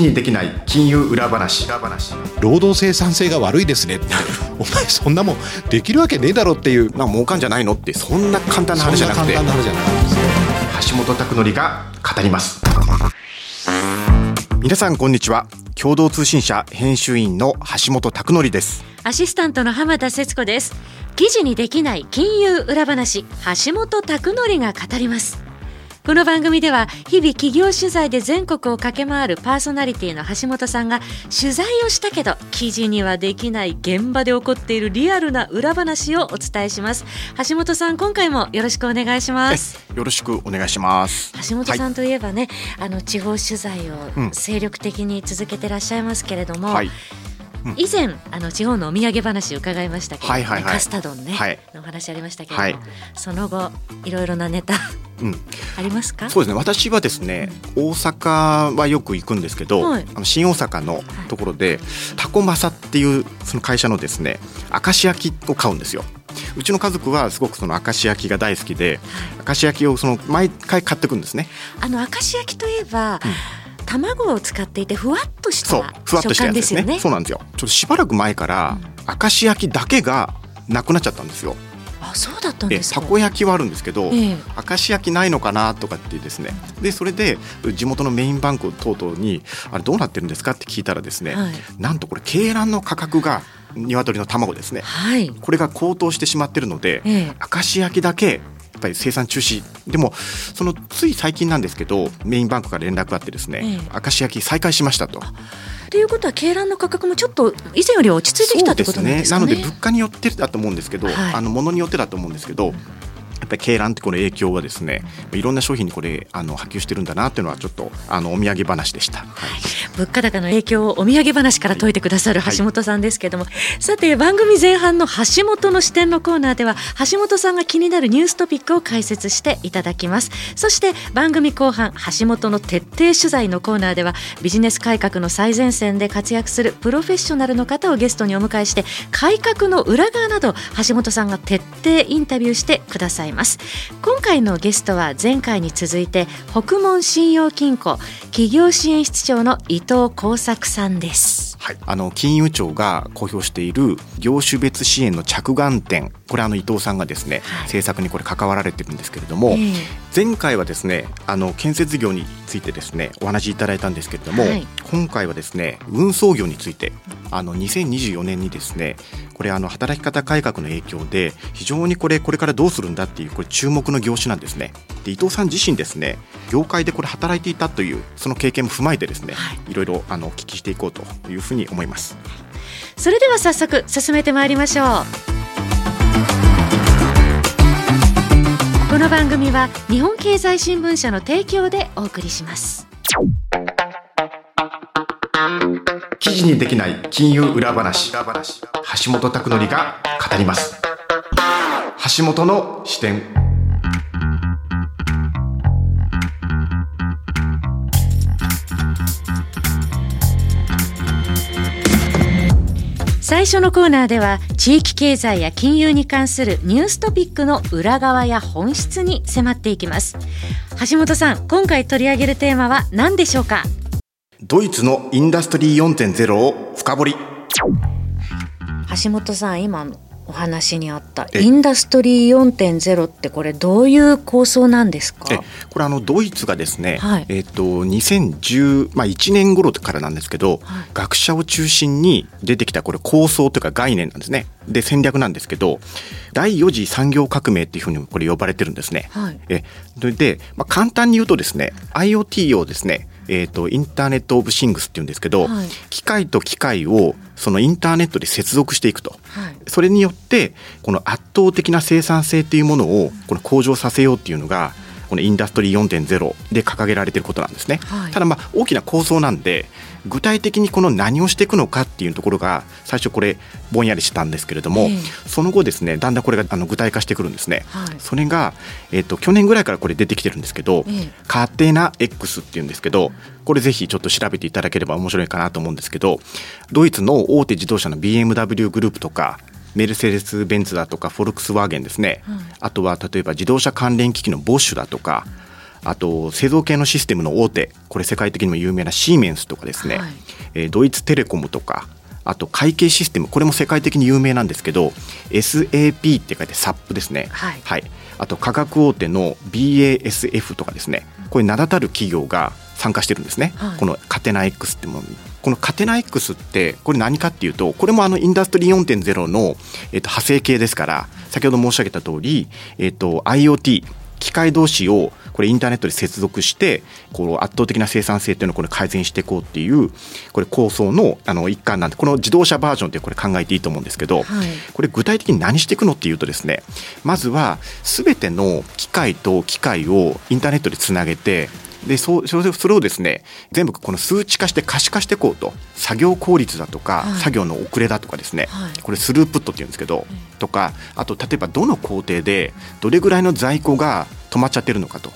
事にできない金融裏話。労働生産性が悪いですね。お前そんなもんできるわけねえだろっていう。まあ儲かんじゃないのってそんな簡単な話じゃなくて。そんな簡単な話じゃないんですよ橋本拓典が語ります。皆さんこんにちは。共同通信社編集員の橋本拓典です。アシスタントの浜田節子です。記事にできない金融裏話橋本拓典が語りますこの番組では日々企業取材で全国を駆け回るパーソナリティの橋本さんが取材をしたけど記事にはできない現場で起こっているリアルな裏話をお伝えします。橋本さん今回もよろしくお願いします。よろしくお願い。します橋本さんといえばね、はい、あの地方取材を精力的に続けてらっしゃいますけれども、うん。はい以前あの地方のお土産話伺いましたけど、はいはいはい、カスタドンね、はい、のお話ありましたけれども、はい、その後いろいろなネタ、うん、ありますか？そうですね私はですね、うん、大阪はよく行くんですけど、はい、あの新大阪のところで、タコマサっていうその会社のですね明石焼きを買うんですよ。うちの家族はすごくその明石焼きが大好きで、明石焼きをその毎回買ってくんですね。あの明石焼きといえば、うん卵を使っていてふわっとした食感ですよね。そうなんですよ。ちょっとしばらく前から、明石焼きだけがなくなっちゃったんですよ。あそうだったんですたこ焼きはあるんですけど、ええ、明石焼きないのかなとかってですね。でそれで地元のメインバンク等々にあれどうなってるんですかって聞いたらですね、はい、なんとこれ鶏卵の価格が鶏の卵ですね、はい、これが高騰してしまってるので、ええ、明石焼きだけっぱり生産中止でもそのつい最近なんですけどメインバンクから連絡があってですね、ええ、明石焼き再開しましたと。ということは鶏卵の価格もちょっと以前より落ち着いてきたってことなんです。ねなので物価によってだと思うんですけど、はい、あの物によってだと思うんですけど。やっぱり鶏卵ってこの影響はですねいろんな商品にこれあの波及してるんだなっていうのはちょっとあのお土産話でした、はい、物価高の影響をお土産話から解いてくださる橋本さんですけども、はい、さて番組前半の橋本の視点のコーナーでは橋本さんが気になるニューストピックを解説していただきます。そして番組後半橋本の徹底取材のコーナーではビジネス改革の最前線で活躍するプロフェッショナルの方をゲストにお迎えして改革の裏側など橋本さんが徹底インタビューしてくださいます。今回のゲストは前回に続いて北門信用金庫企業支援室長の伊藤耕作さんです。はい、あの金融庁が公表している業種別支援の着眼点これあの伊藤さんがですね、はい、政策にこれ関わられてるんですけれども、えー、前回はですねあの建設業についてですねお話しいただいたんですけれども、はい、今回はですね運送業についてあの2024年にですねこれあの働き方改革の影響で非常にこれこれからどうするんだっていうこれ注目の業種なんですね。で伊藤さん自身ですね業界でこれ働いていたというその経験も踏まえてですね、はい、いろいろあのお聞きしていこうというふうに思います。それでは早速進めてまいりましょう。この番組は日本経済新聞社の提供でお送りします。記事にできない金融裏話橋本拓典が語ります。橋本の視点最初のコーナーでは地域経済や金融に関するニューストピックの裏側や本質に迫っていきます。橋本さん今回取り上げるテーマは何でしょうか？ドイツのインダストリー4.0を深掘り。橋本さん今お話にあったインダストリー4.0ってこれどういう構想なんですか？これあのドイツがですね、はい、えっ、と2010、まあ、1年頃からなんですけど、はい、学者を中心に出てきたこれ構想というか概念なんですね。で戦略なんですけど第4次産業革命っていうふうにこれ呼ばれてるんですね。はい、えで、まあ、簡単に言うとですね IoT をですねえーと、インターネット・オブ・シングスっていうんですけど、はい、機械と機械をそのインターネットで接続していくと、はい、それによってこの圧倒的な生産性っていうものをこの向上させようっていうのがこのインダストリー4.0で掲げられていることなんですね、はい、ただまあ大きな構想なんで具体的にこの何をしていくのかっていうところが最初これぼんやりしたんですけれども、えー、その後ですねだんだんこれがあの具体化してくるんですね、はい、それが、えーと、去年ぐらいからこれ出てきてるんですけど、えー、カテナ X っていうんですけどこれぜひちょっと調べていただければ面白いかなと思うんですけどドイツの大手自動車の BMW グループとかメルセデス・ベンツだとかフォルクスワーゲンですね、はい、あとは例えば自動車関連機器のボッシュだとかあと製造系のシステムの大手。これ世界的にも有名なシーメンスとかですね、はい、えドイツテレコムとかあと会計システム。これも世界的に有名なんですけど SAP って書いて SAP ですね、はい、はい、あと価格大手の BASF とかですね。これ名だたる企業が参加してるんですね、はい、このカテナ X ってものに。このカテナ X ってこれ何かっていうとこれもあのインダストリー4.0の、えっと、派生系ですから先ほど申し上げた通り、えっと、IoT 機械同士をこれインターネットで接続してこの圧倒的な生産性っていうのをこれ改善していこうっていうこれ構想のあの一環なんでこの自動車バージョンってこれ考えていいと思うんですけど、はい、これ具体的に何していくのっていうとですねまずは全ての機械と機械をインターネットでつなげてでそそれそれをですね全部この数値化して可視化していこうと。作業効率だとか、はい、作業の遅れだとかですね、はい、これスループットっていうんですけど、とかあと例えばどの工程でどれぐらいの在庫が止まっちゃってるのかと。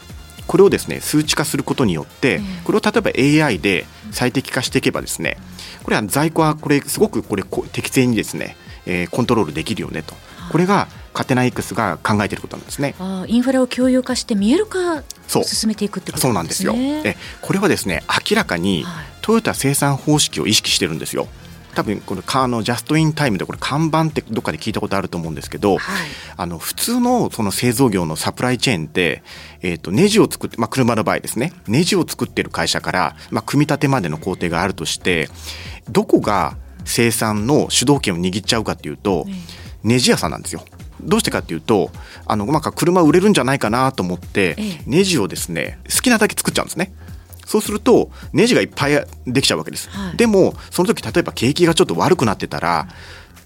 これをですね数値化することによってこれを例えば AI で最適化していけばですねこれは在庫はこれすごくこれ適正にですね、えー、コントロールできるよねと。これがカテナ X が考えていることなんですね。あインフラを共有化して見える化進めていくってこと、ね、そうなんですよ。えこれはですね明らかにトヨタ生産方式を意識してるんですよ。多分このカーのジャストインタイムでこれ看板ってどっかで聞いたことあると思うんですけど、はい、あの普通のその製造業のサプライチェーンって、えー、とネジを作って、まあ、車の場合ですねネジを作ってる会社から、まあ、組み立てまでの工程があるとしてどこが生産の主導権を握っちゃうかっていうと、ネジ屋さんなんですよ。どうしてかっていうとあの、まあ、車売れるんじゃないかなと思って、ネジをですね好きなだけ作っちゃうんですね。そうするとネジがいっぱいできちゃうわけです、はい、でもその時例えば景気がちょっと悪くなってたら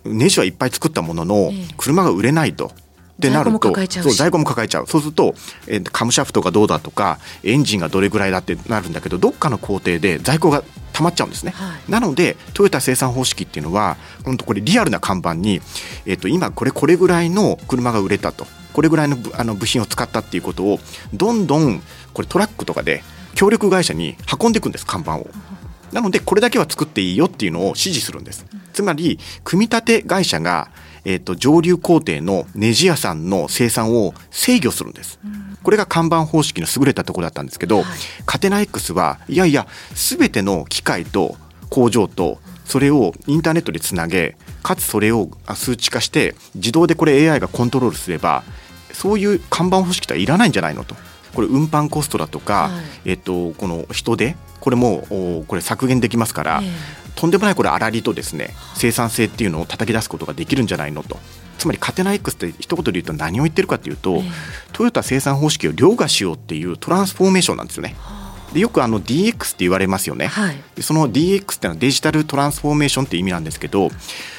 ネジはいっぱい作ったものの車が売れないと。ってなるとそう在庫も抱えちゃう。そうすると、えー、カムシャフトがどうだとかエンジンがどれぐらいだってなるんだけどどっかの工程で在庫が溜まっちゃうんですね、はい、なのでトヨタ生産方式っていうのは本当これリアルな看板に、えー、と今これこれぐらいの車が売れたと。これぐらいのあの部品を使ったっていうことをどんどんこれトラックとかで協力会社に運んでいくんです看板を。なのでこれだけは作っていいよっていうのを指示するんです。つまり組み立て会社がえーと、上流工程のネジ屋さんの生産を制御するんです。これが看板方式の優れたところだったんですけど、はい、カテナ X はいやいや全ての機械と工場とそれをインターネットでつなげかつそれを数値化して自動でこれ AI がコントロールすればそういう看板方式とはいらないんじゃないのと。これ運搬コストだとか、はい、えっと、この人手これもこれ削減できますから、えー、とんでもないこれ粗利とですね生産性っていうのを叩き出すことができるんじゃないのと。つまりカテナ X って一言で言うと何を言ってるかというと、えー、トヨタ生産方式を凌駕しようっていうトランスフォーメーションなんですよね。でよくあの DX って言われますよね、はい、でその DX っていうのはデジタルトランスフォーメーションって意味なんですけど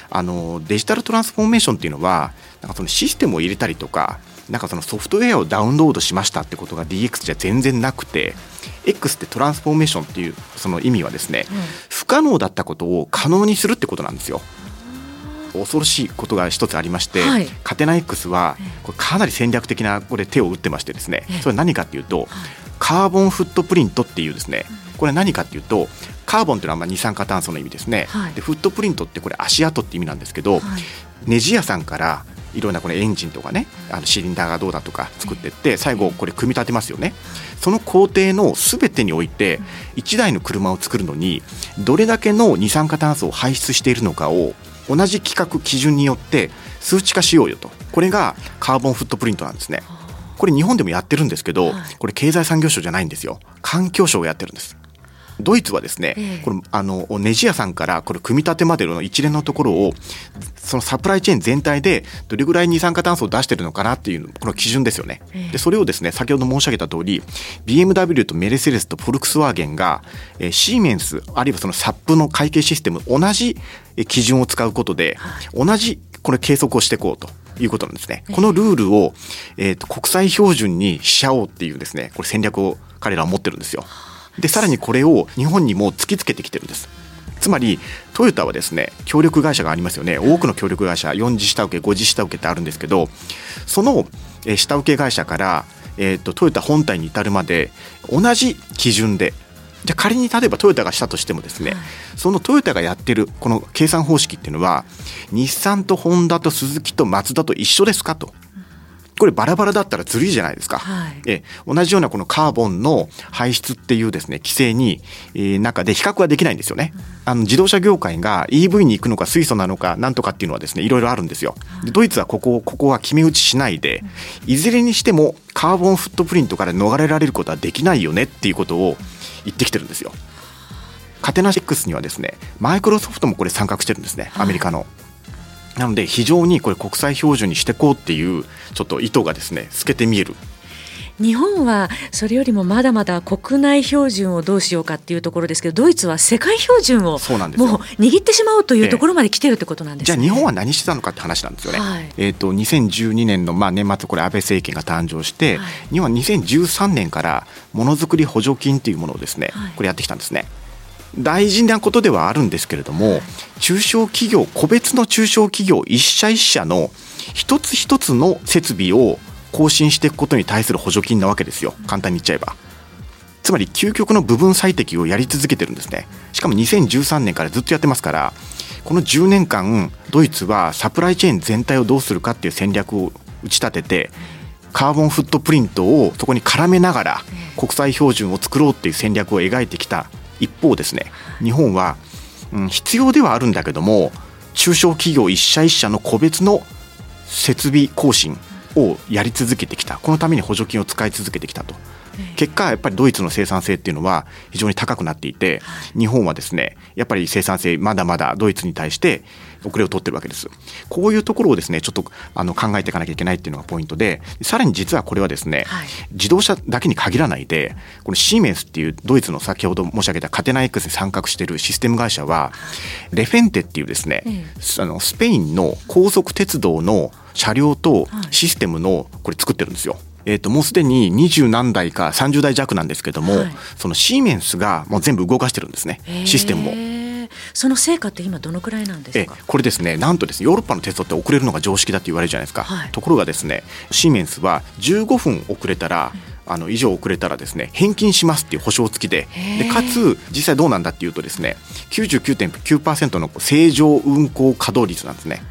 あのデジタルトランスフォーメーションっていうのはなんかそのシステムを入れたりとかなんかそのソフトウェアをダウンロードしましたってことが DX じゃ全然なくて X ってトランスフォーメーションっていうその意味はですね、うん、不可能だったことを可能にするってことなんですよ。恐ろしいことが一つありまして、はい、カテナ X はこれかなり戦略的なこれ手を打ってましてですねそれは何かっていうと、カーボンフットプリントっていうですねこれ何かっていうとカーボンっていうのはまあ二酸化炭素の意味ですね、はい、でフットプリントってこれ足跡って意味なんですけど、はい、ネジ屋さんからいろんなこのエンジンとかねあのシリンダーがどうだとか作ってって最後これ組み立てますよね。その工程の全てにおいて1台の車を作るのにどれだけの二酸化炭素を排出しているのかを同じ規格基準によって数値化しようよと。これがカーボンフットプリントなんですね。これ日本でもやってるんですけどこれ経済産業省じゃないんですよ。環境省がやってるんですドイツはですね、えこれあのネジ屋さんからこれ組み立てまでの一連のところをそのサプライチェーン全体でどれぐらい二酸化炭素を出してるのかなっていうこの基準ですよね。えでそれをですね先ほど申し上げた通り BMW とメルセデスとフォルクスワーゲンが、えシーメンスあるいはそのサップの会計システム同じ基準を使うことで、同じこれ計測をしていこうと。いうことなんですね。このルールを、えーと、と国際標準にしちゃおうっていうですね、これ戦略を彼らは持ってるんですよ。でさらにこれを日本にも突きつけてきてるんです。つまりトヨタはですね協力会社がありますよね。多くの協力会社4次下請け5次下請けってあるんですけどその下請け会社から、えーと、トヨタ本体に至るまで同じ基準でじゃ仮に例えばトヨタがしたとしてもですね、はい、そのトヨタがやってるこの計算方式っていうのは日産とホンダとスズキとマツダと一緒ですかとこれバラバラだったらずるいじゃないですか、はい、え同じようなこのカーボンの排出っていうですね規制に、えー、中で比較はできないんですよね、あの自動車業界が EV に行くのか水素なのかなんとかっていうのはですねいろいろあるんですよ。でドイツはここここは決め打ちしないでいずれにしてもカーボンフットプリントから逃れられることはできないよねっていうことを言ってきてるんですよ。カテナシックスにはですねマイクロソフトもこれ参画してるんですねアメリカの。なので非常にこれ国際標準にしていこうっていうちょっと意図がですね透けて見える。日本はそれよりもまだまだ国内標準をどうしようかっていうところですけどドイツは世界標準をもう握ってしまおうというところまで来てるってことなんです、ね、じゃあ日本は何してたのかって話なんですよね。はい、えーと、2012年のまあ年末これ安倍政権が誕生して、はい、日本は2013年からものづくり補助金というものをですね、これやってきたんですね。大事なことではあるんですけれども、中小企業個別の中小企業一社一社の一つ一つの設備を更新していくことに対する補助金なわけですよ簡単に言っちゃえば。つまり究極の部分最適をやり続けてるんですねしかも2013年からずっとやってますからこの10年間ドイツはサプライチェーン全体をどうするかっていう戦略を打ち立ててカーボンフットプリントをそこに絡めながら国際標準を作ろうっていう戦略を描いてきた一方ですね日本は、うん、必要ではあるんだけども中小企業一社一社の個別の設備更新をやり続けてきた。このために補助金を使い続けてきたと。結果やっぱりドイツの生産性っていうのは非常に高くなっていて日本はですねやっぱり生産性まだまだドイツに対して遅れを取ってるわけです。こういうところをですねちょっとあの考えていかなきゃいけないっていうのがポイントでさらに実はこれはですね、はい、自動車だけに限らないでこのシーメンスっていうドイツの先ほど申し上げたカテナ X に参画しているシステム会社はレフェンテっていうですね、あのスペインの高速鉄道の車両とシステムのこれ作ってるんですよ。えーと、もうすでに二十何台か30台弱なんですけども、はい、そのシーメンスがもう全部動かしてるんですねシステムも。その成果って今どのくらいなんですか？これですねなんとですねヨーロッパの鉄道って遅れるのが常識だって言われるじゃないですか、はい、ところがですねシーメンスは15分遅れたら、あの以上遅れたらですね返金しますっていう保証付きででかつ実際どうなんだっていうとですね99.9%の正常運行稼働率なんですね。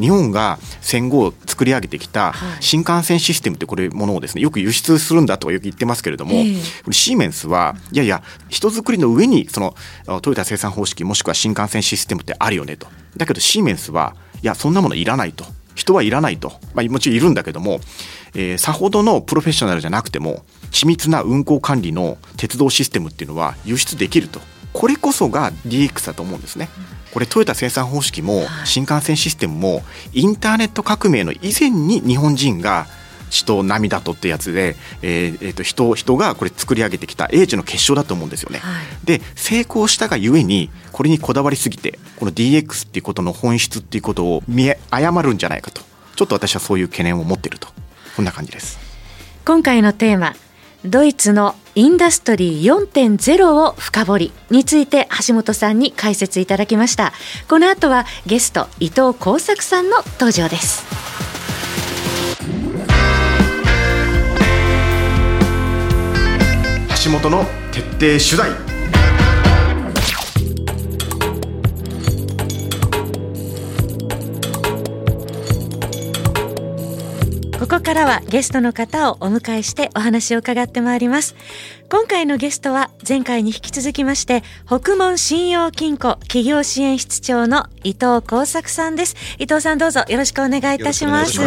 日本が戦後作り上げてきた新幹線システムってこれものをですねよく輸出するんだとかよく言ってますけれども、えー、シーメンスはいやいや人づくりの上にそのトヨタ生産方式もしくは新幹線システムってあるよねと。だけどシーメンスはいやそんなものいらないと。人はいらないと、まあ、もちろんいるんだけども、えー、さほどのプロフェッショナルじゃなくても緻密な運行管理の鉄道システムっていうのは輸出できると。これこそが DX だと思うんですね。これトヨタ生産方式も新幹線システムもインターネット革命の以前に日本人が血と涙とってやつで、えーえー、と人人がこれ作り上げてきた英知の結晶だと思うんですよね。はい、で成功したがゆえにこれにこだわりすぎてこの DX っていうことの本質っていうことを見誤るんじゃないかとちょっと私はそういう懸念を持っているとこんな感じです。今回のテーマドイツのインダストリー4.0を深掘りについて橋本さんに解説いただきました。この後はゲスト伊藤耕作さんの登場です。橋本の徹底取材。ここからはゲストの方をお迎えしてお話を伺ってまいります。今回のゲストは前回に引き続きまして北門信用金庫企業支援室長の伊藤耕作さんです。伊藤さんどうぞよろしくお願いいたします。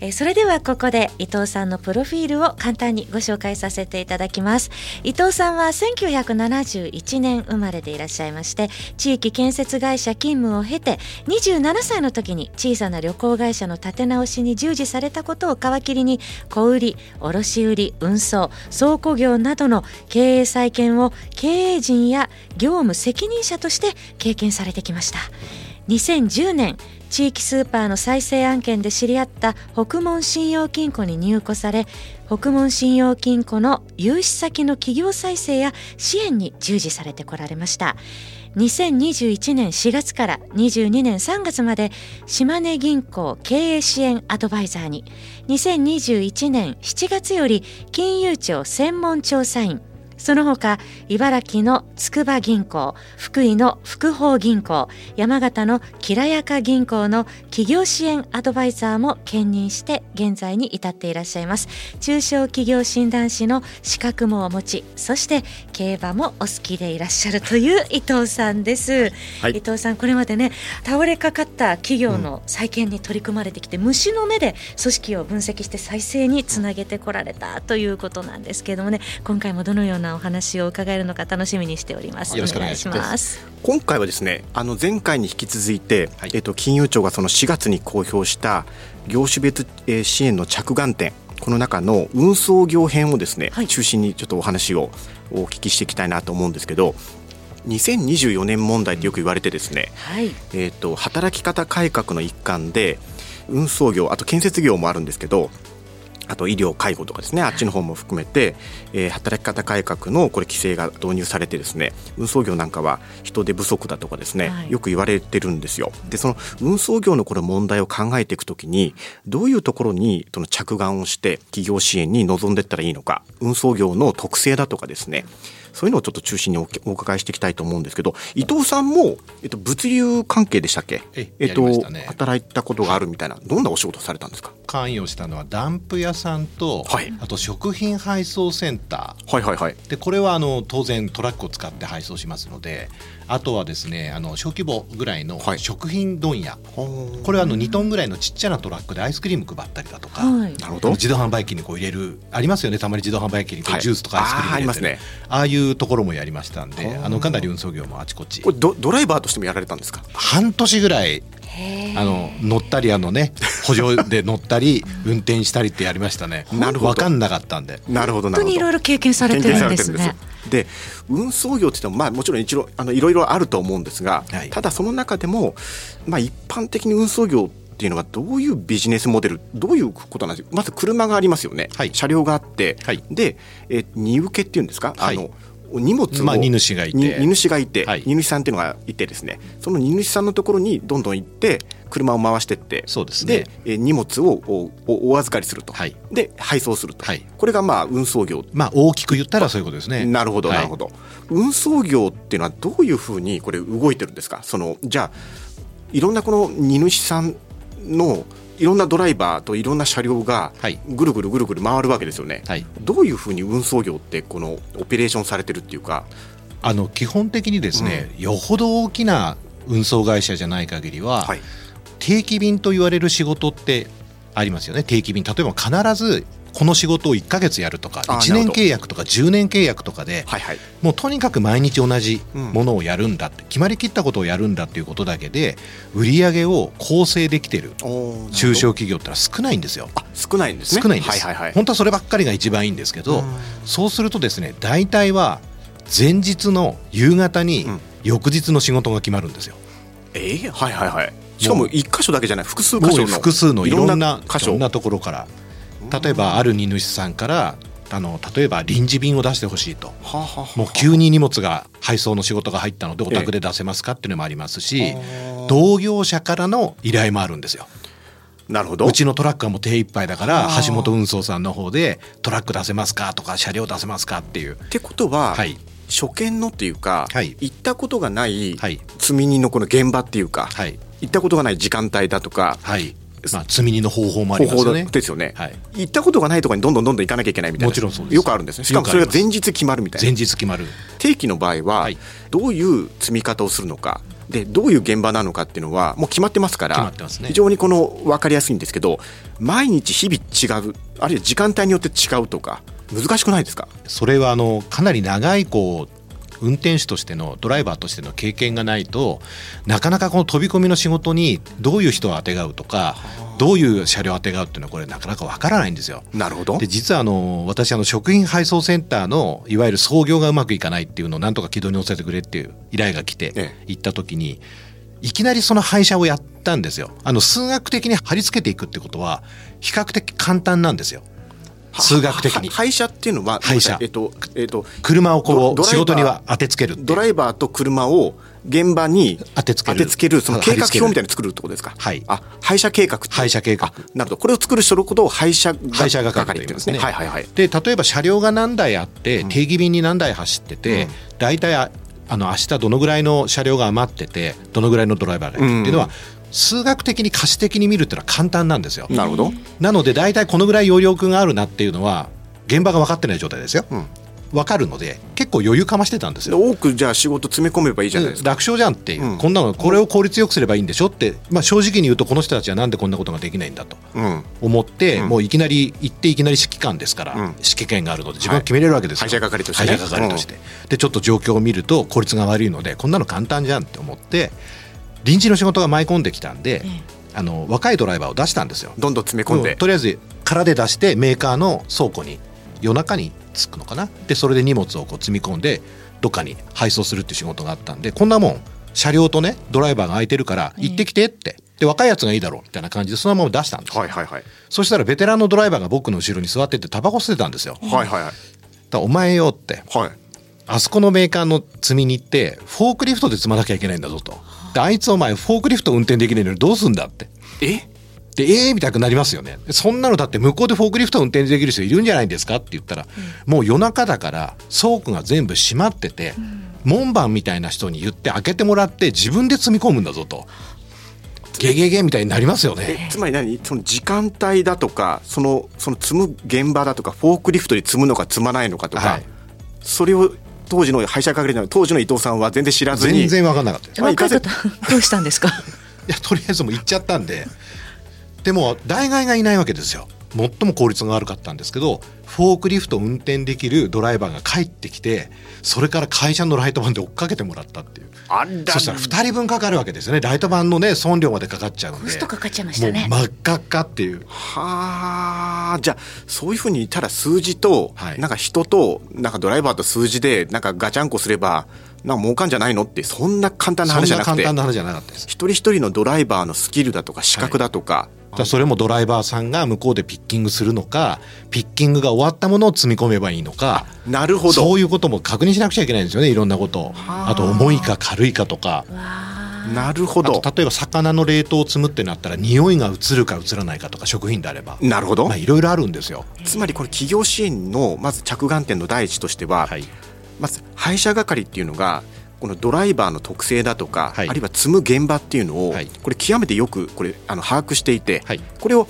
えそれではここで伊藤さんのプロフィールを簡単にご紹介させていただきます。伊藤さんは1971年生まれでいらっしゃいまして地域建設会社勤務を経て27歳の時に小さな旅行会社の立て直しに従事されたことを皮切りに小売卸売運送倉庫業などの経営再建を経営陣や業務責任者として経験されてきました。2010年地域スーパーの再生案件で知り合った北門信用金庫に入庫され北門信用金庫の融資先の企業再生や支援に従事されてこられました。2021年4月から22年3月まで島根銀行経営支援アドバイザーに。2021年7月より金融庁専門調査員。その他茨城の筑波銀行福井の福宝銀行山形のきらやか銀行の企業支援アドバイザーも兼任して現在に至っていらっしゃいます。中小企業診断士の資格もお持ちそして競馬もお好きでいらっしゃるという伊藤さんです、はい、伊藤さんこれまでね倒れかかった企業の再建に取り組まれてきて、うん、虫の目で組織を分析して再生につなげてこられたということなんですけれどもね今回もどのようなお話を伺えるのか楽しみにしております。よろしくお願いします。今回はですねあの前回に引き続いて、はい、えっと金融庁がその4月に公表した業種別支援の着眼点この中の運送業編をですね、はい、中心にちょっとお話をお聞きしていきたいなと思うんですけど2024年問題ってよく言われてですね、はい、えーと働き方改革の一環で運送業あと建設業もあるんですけどあと医療介護とかですね。あっちの方も含めて、えー、働き方改革のこれ規制が導入されてですね運送業なんかは人手不足だとかですね、はい、よく言われてるんですよ。でその運送業のこれ問題を考えていくときにどういうところにその着眼をして企業支援に臨んでいったらいいのか運送業の特性だとかですねそういうのをちょっと中心にお伺いしていきたいと思うんですけど伊藤さんも、えっと、物流関係でしたっけ？ええっと、ね、働いたことがあるみたいなどんなお仕事されたんですか？関与したのはダンプ屋さんと、はい、あと食品配送センター、はいはいはい、でこれはあの当然トラックを使って配送しますのであとはですねあの小規模ぐらいの食品問屋、はい、これはあの2トンぐらいのちっちゃなトラックでアイスクリーム配ったりだとか、はい、なるほど。自動販売機にこう入れるありますよね。たまに自動販売機にこうジュースとかアイスクリーム入れて、はい、あ、ね、ああいうところもやりましたんであのかなり運送業もあちこち。これドドライバーとしてもやられたんですか？半年ぐらいあの乗ったりあのね補助で乗ったり 運転したりってやりましたね。なるほど。分かんなかったんで。なるほど本当にいろいろ経験されてるんですね。で運送業って言ってもまあもちろん一応あのいろいろあると思うんですが、はい、ただその中でもまあ一般的に運送業っていうのはどういうビジネスモデルどういうことなんですか？まず車がありますよね、はい、車両があって、はい、でえ荷受けっていうんですか、あの荷物を、まあ、荷主がいて。荷主がいて、はい、荷主さんっていうのがいてですねその荷主さんのところにどんどん行って車を回してってそうです、ね、で荷物をおお預かりすると、はい、で配送すると、はい、これがまあ運送業。まあ大きく言ったらそういうことですね。なるほどなるほど、運送業っていうのはどういうふうにこれ動いてるんですか？そのじゃあいろんなこの荷主さんのいろんなドライバーといろんな車両がぐるぐるぐるぐる回るわけですよね、はい、どういうふうに運送業ってこのオペレーションされてるっていうか？あの基本的にですね、うん、よほど大きな運送会社じゃない限りは、はい、定期便と言われる仕事ってありますよね。定期便。例えば必ずこの仕事を1か月やるとか1年契約とか10年契約とかで、はいはい、もうとにかく毎日同じものをやるんだって、決まりきったことをやるんだっていうことだけで売り上げを構成できてる中小企業ってのは少ないんですよ。少ないんですね。少ないんです、はいはいはい、本当はそればっかりが一番いいんですけどそうするとですね大体は前日の夕方に翌日の仕事が決まるんですよ。えー、はいはいはい。しかも一箇所だけじゃない。複数箇所の。複数のいろんな箇所。なところから例えばある荷主さんからあの例えば臨時便を出してほしいと、はあはあ、もう急に荷物が配送の仕事が入ったのでお宅で出せますかっていうのもありますし、ええ、同業者からの依頼もあるんですよ。なるほど。うちのトラックはもう手一杯だから橋本運送さんの方でトラック出せますかとか車両出せますかっていう。ってことは、はい、初見のっていうか、はい、行ったことがない。積み荷のこの現場っていうか、はい、行ったことがない時間帯だとか、はい、まあ、積み荷の方法もありますよね。ですよね、はい、行ったことがないところにどんどんどんどん行かなきゃいけないみたいなもちろんそうです。よくあるんですね。しかもそれが前日決まるみたいな。前日決まる。定期の場合は、はい、どういう積み方をするのか。でどういう現場なのかっていうのはもう決まってますから、ね、非常にこの分かりやすいんですけど毎日日々違うあるいは時間帯によって違うとか難しくないですか？それはあのかなり長いこう運転手としてのドライバーとしての経験がないとなかなかこの飛び込みの仕事にどういう人をあてがうとかどういう車両をあてがうっていうのはこれなかなかわからないんですよ。なるほどで実はあの私あの食品配送センターのいわゆる操業がうまくいかないっていうのをなんとか軌道に乗せてくれっていう依頼が来て行った時に。いきなりその配車をやったんですよ。あの数学的に貼り付けていくってことは比較的簡単なんですよ。数学的に。廃車っていうのは廃車えっとえっと車をこう仕事には当てつけるドライバーと車を現場に当てつける。当てつけるその計画表みたいに作るってことですか？はい。あ廃車計画廃車計画。なるほど。これを作る人のことを廃車廃車係っていうんですね。はいはいはい。で例えば車両が何台あって定期便に何台走ってて、大体ああの明日どのぐらいの車両が余っててどのぐらいのドライバーがいるっていうのは、数学的に可視的に見るっていうのは簡単なんですよ。なるほど。なので大体このぐらい余力があるなっていうのは現場が分かってない状態ですよ。うん。分かるので結構余裕かましてたんですよ。多くじゃあ仕事詰め込めばいいじゃないですか。楽勝じゃんっていう、うん。こんなのこれを効率よくすればいいんでしょ？って、まあ、正直に言うとこの人たちはなんでこんなことができないんだとうん。思って、うん。もういきなり行っていきなり指揮官ですから、うん。指揮権があるので自分が決めれるわけですよ、はい廃車係としてね。廃車係として、でちょっと状況を見ると効率が悪いのでこんなの簡単じゃんって思って臨時の仕事が舞い込んできたんで、えあの若いドライバーを出したんですよ。どんどん詰め込んで。とりあえず空で出してメーカーの倉庫に夜中に着くのかな？でそれで荷物をこう積み込んでどっかに配送するっていう仕事があったんでこんなもん車両とねドライバーが空いてるから行ってきてって。で若いやつがいいだろうみたいな感じでそのまま出したんですよ。はいはいはい。そしたらベテランのドライバーが僕の後ろに座っててタバコ吸ってたんですよ。はいはいはい。らお前よって。はい。あそこのメーカーの積みに行ってフォークリフトで積まなきゃいけないんだぞと。であいつお前フォークリフト運転できないのにどうすんだって。え？でえーみたくなりますよね。そんなのだって向こうでフォークリフト運転できる人いるんじゃないんですかって言ったら、もう夜中だから倉庫が全部閉まってて、門番みたいな人に言って開けてもらって自分で積み込むんだぞと。ゲゲゲみたいになりますよね。えつまり何？その時間帯だとかそのその積む現場だとかフォークリフトに積むのか積まないのかとか、はい。それを当時の廃車係の当時の伊藤さんは全然知らずに。全然分かんなかった若い方どうしたんですか？いやとりあえずもう行っちゃったんで。でも代替がいないわけですよ最も効率が悪かったんですけどフォークリフト運転できるドライバーが帰ってきてそれから会社のライトバンで追っかけてもらったっていう。そしたら2人分かかるわけですよね。ライトバンのね損料までかかっちゃうんで。コストかかっちゃいましもうたね真っ赤っかっていう。はあ。じゃあそういうふうにただ数字と、はい。なんか人となんかドライバーと数字でなんかガチャンコすればなんか儲かんじゃないのってそんな簡単な話じゃなくて。簡単な話じゃなかったです。一人一人のドライバーのスキルだとか資格だとか、だからそれもドライバーさんが向こうでピッキングするのかピッキングが終わったものを積み込めばいいのかなるほど。そういうことも確認しなくちゃいけないんですよねいろんなこと。あ。あと重いか軽いかとか。なるほあどと例えば魚の冷凍を積むってなったら匂いが移るか移らないかとか食品であれば。なるほど、まあいろいろあるんですよ。つまりこれ企業支援のまず着眼点の第一としては、はい。まず廃車係っていうのがこのドライバーの特性だとか、はい。あるいは積む現場っていうのを、はい。これ極めてよくこれあの把握していて、はい。これを、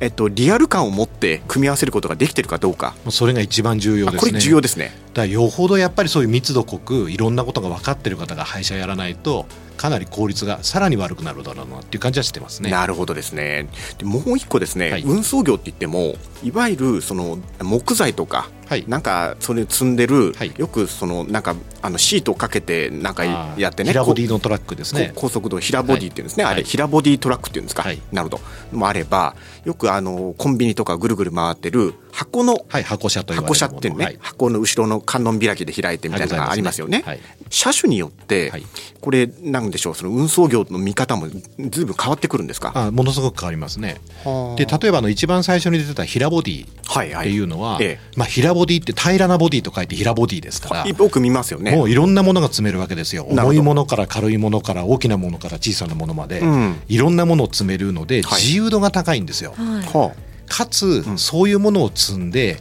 えっと、リアル感を持って組み合わせることができてるかどうか、それが一番重要ですね。あこれ重要ですね。だよほどやっぱりそういう密度濃くいろんなことが分かってる方が廃車やらないとかなり効率がさらに悪くなるだろうなっていう感じはしてますね。なるほどですね。でもう一個ですね、はい。運送業って言ってもいわゆるその木材とか、はい。なんかそれ積んでる、はい。よくそのなんかあのシートをかけてなんかやってね。平ボディのトラックですね。こ高速道路平ボディっていうんですね、はい。あれ平ボディトラックっていうんですか、はい。なるほど。もあればよくあのコンビニとかぐるぐる回ってる箱のはい箱車と箱車っていうね、はい。箱の後ろの観音開きで開いてみたいなのがありますよね。はい車種によって、はい。これなんでしょうその運送業の見方もずいぶん変わってくるんですか？あものすごく変わりますね。はあ。で例えばあの一番最初に出てた平ボディはいはい。っていうのは、えまあ、平ボディって平らなボディと書いて平ボディですから、よく見ますよね。もういろんなものが積めるわけですよ。重いものから軽いものから大きなものから小さなものまで、うん。いろんなものを積めるのではい。自由度が高いんですよ。はい。はかつ、そういうものを積んで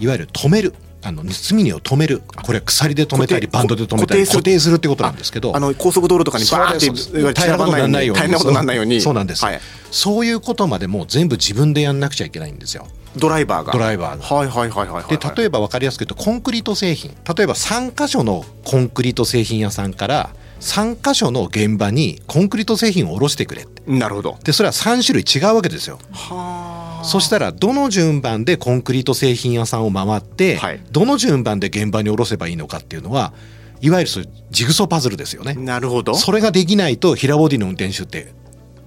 いわゆる止めるあの積み荷を止める。これは鎖で止めたりバンドで止めたり固定する。ってことなんですけど。あの高速道路とかにバーってそうですいわゆる散らないように。大変なことにならないように。そうなんです、はい。そういうことまでもう全部自分でやんなくちゃいけないんですよ。ドライバーが。ドライバーが。はいはいはいはいはい。で例えば分かりやすく言うとコンクリート製品。例えば3箇所のコンクリート製品屋さんから3箇所の現場にコンクリート製品を卸してくれって。なるほど。でそれは3種類違うわけですよ。はそしたらどの順番でコンクリート製品屋さんを回って、はいどの順番で現場に下ろせばいいのかっていうのはいわゆるそういうジグソーパズルですよね。なるほどそれができないと平ボディの運転手って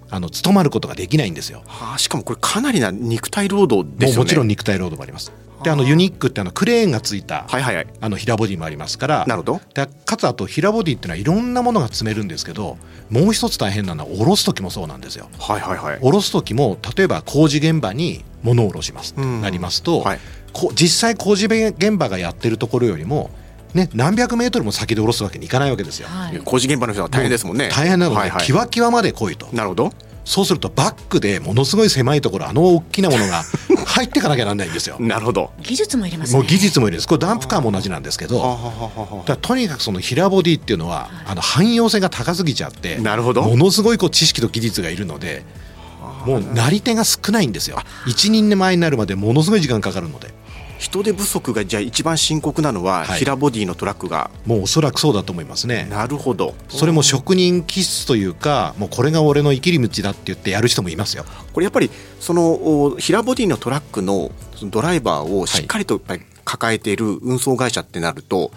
あの務まることができないんですよ。はあしかもこれかなりな肉体労働ですよねもうもちろん肉体労働もあります。であのユニックってあのクレーンがついた、はいはいはいあの平ボディもありますからなるほどでかつあと平ボディっていうのはいろんなものが積めるんですけどもう一つ大変なのは下ろす時もそうなんですよ。はいはいはい下ろす時も例えば工事現場に物を下ろします、うんなりますと、はいこ実際工事現場がやってるところよりもね、何百メートルも先で下ろすわけにいかないわけですよ。はい、工事現場の人は大変ですもんね。大変なので、はいはい、キワキワまで来いと。なるほど。そうするとバックでものすごい狭いところあの大きなものが入っていかなきゃなんないんですよ。なるほど。技術もいります、ね、もう技術もいるんです。これダンプカーも同じなんですけど、だとにかくその平ボディっていうのはあの汎用性が高すぎちゃって、なるほど。ものすごいこう知識と技術がいるので。もうなり手が少ないんですよ一人前になるまでものすごい時間かかるので人手不足がじゃあ一番深刻なのは平ボディのトラックが、もうおそらくそうだと思いますね。なるほど。それも職人気質というかもうこれが俺の生きり道だって言ってやる人もいますよ。これやっぱりその平ボディのトラックのドライバーをしっかりとやっぱり抱えている運送会社ってなると、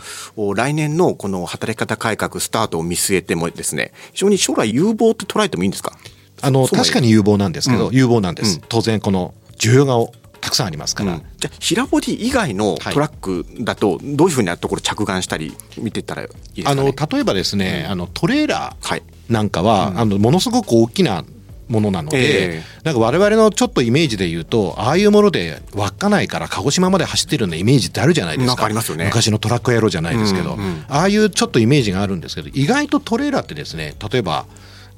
来年のこの働き方改革スタートを見据えてもですね、非常に将来有望って捉えてもいいんですか？あの確かに有望なんですけど、うん、有望なんです、うん、当然この需要がたくさんありますから、うん、じゃあ平ボディ以外のトラックだとどういうふうなところ着眼したり見てたらいいですか、ね、あの例えばですね、あのトレーラーなんかは、はい、あのものすごく大きなものなので、えー、なんか我々のちょっとイメージで言うとああいうもので稚内から鹿児島まで走ってるようなイメージってあるじゃないですか、ね、昔のトラック野郎じゃないですけど、うんうん、ああいうちょっとイメージがあるんですけど意外とトレーラーってですね例えば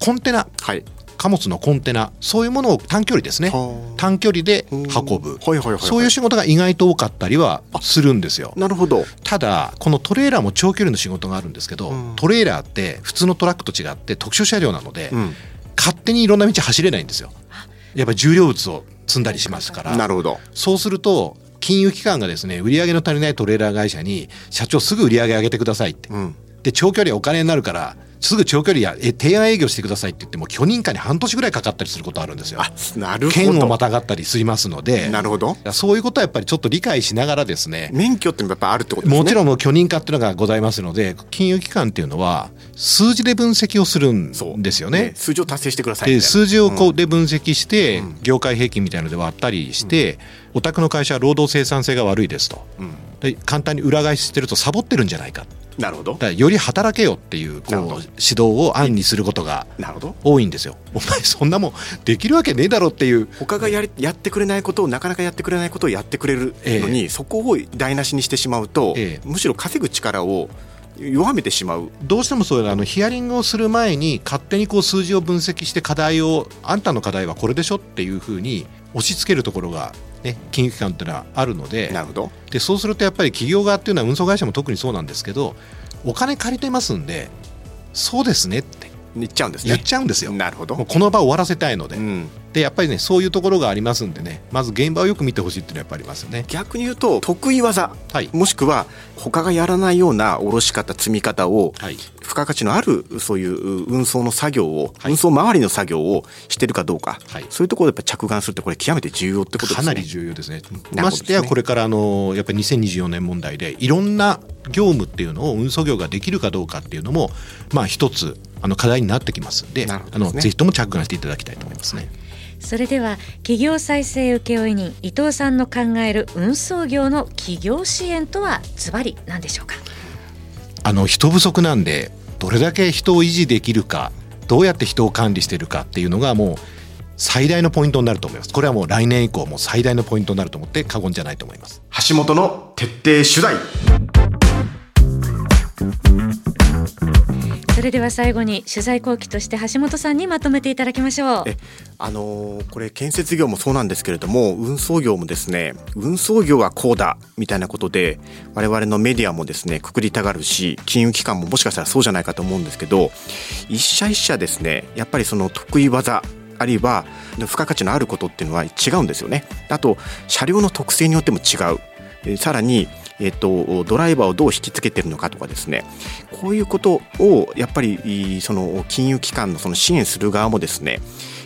コンテナ、はい、貨物のコンテナそういうものを短距離ですね。短距離で運ぶ、そういう仕事が意外と多かったりはするんですよ。なるほど。ただこのトレーラーも長距離の仕事があるんですけど、トレーラーって普通のトラックと違って特殊車両なので、うん、勝手にいろんな道走れないんですよ。やっぱり重量物を積んだりしますから。なるほど。そうすると金融機関がですね売り上げの足りないトレーラー会社に社長すぐ売り上げ上げてくださいって、うん、で長距離お金になるからすぐ長距離やえ提案営業してくださいって言っても許認可に半年ぐらいかかったりすることあるんですよ。なるほど。県をまたがったりしますので。なるほど。そういうことはやっぱりちょっと理解しながらですね。免許ってやっぱあるってことですね。もちろん許認可っていうのがございますので金融機関っていうのは数字で分析をするんですよね。ね数字を達成してください数字をこうで分析して、うん、業界平均みたいので割ったりして、うん、お宅の会社は労働生産性が悪いですと、うん、で簡単に裏返ししてるとサボってるんじゃないか。なるほど。より働けよっていうこう指導を案にすることが多いんですよ。お前そんなもんできるわけねえだろっていう。他がやりやってくれないことをなかなかやってくれないことをやってくれるのに、ええ、そこを台無しにしてしまうと、え、むしろ稼ぐ力を弱めてしまう。どうしてもそうあのヒアリングをする前に勝手にこう数字を分析して課題をあんたの課題はこれでしょっていうふうに押し付けるところがね、金融機関っていうのはあるのでなるほど。でそうするとやっぱり企業側っていうのは運送会社も特にそうなんですけどお金借りてますんでそうですねって言っちゃうんです、ね、言っちゃうんですよ。なるほど。もうこの場を終わらせたいので、うん、でやっぱりねそういうところがありますんでねまず現場をよく見てほしいっていうのはやっぱりありますよね。逆に言うと得意技、はい、もしくは他がやらないような下ろし方積み方を、はい、付加価値のあるそういう運送の作業を、はい、運送周りの作業をしてるかどうか、はい、そういうところでやっぱ着眼するってこれ極めて重要ってことですね。かなり重要ですね。ましてやこれからあのやっぱり2024年問題でいろんな業務っていうのを運送業ができるかどうかっていうのもまあ一つあの課題になってきます。んで、ね、あのぜひとも着眼していただきたいと思いますね。それでは企業再生請負人伊藤さんの考える運送業の企業支援とはズバリ何でしょうか？あの人不足なんでどれだけ人を維持できるかどうやって人を管理しているかっていうのがもう最大のポイントになると思います。これはもう来年以降も最大のポイントになると思って過言じゃないと思います。橋本の徹底取材それでは最後に取材後期として橋本さんにまとめていただきましょう。あのー、これ建設業もそうなんですけれども運送業もですね運送業はこうだみたいなことで我々のメディアもですねくくりたがるし金融機関ももしかしたらそうじゃないかと思うんですけど一社一社ですねやっぱりその得意技あるいは付加価値のあることっていうのは違うんですよね。あと車両の特性によっても違う。さらにえっと、ドライバーをどう引きつけてるのかとかですね。こういうことをやっぱりその金融機関のその支援する側もですね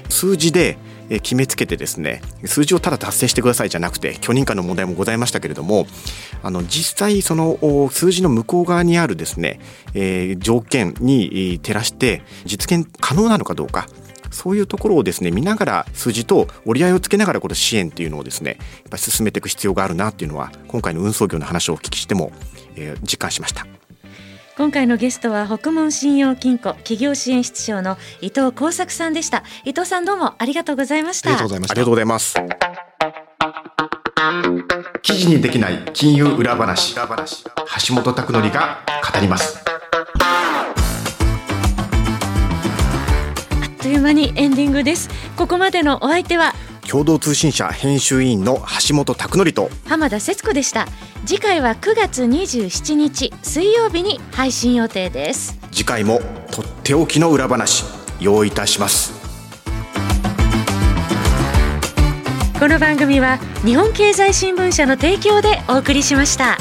数字で決めつけてですね数字をただ達成してくださいじゃなくて許認可の問題もございましたけれどもあの実際その数字の向こう側にあるですね、えー、条件に照らして実現可能なのかどうかそういうところをですね見ながら数字と折り合いをつけながらこの支援っていうのをですねやっぱり進めていく必要があるなっていうのは今回の運送業の話をお聞きしても、えー、実感しました。今回のゲストは北門信用金庫企業支援室長の伊藤耕作さんでした。伊藤さんどうもありがとうございました。ありがとうございます。記事にできない金融裏話橋本拓典が語りますという間にエンディングです。ここまでのお相手は共同通信社編集委員の橋本拓典と浜田節子でした。次回は9月27日水曜日に配信予定です。次回もとっておきの裏話用意いたします。この番組は日本経済新聞社の提供でお送りしました。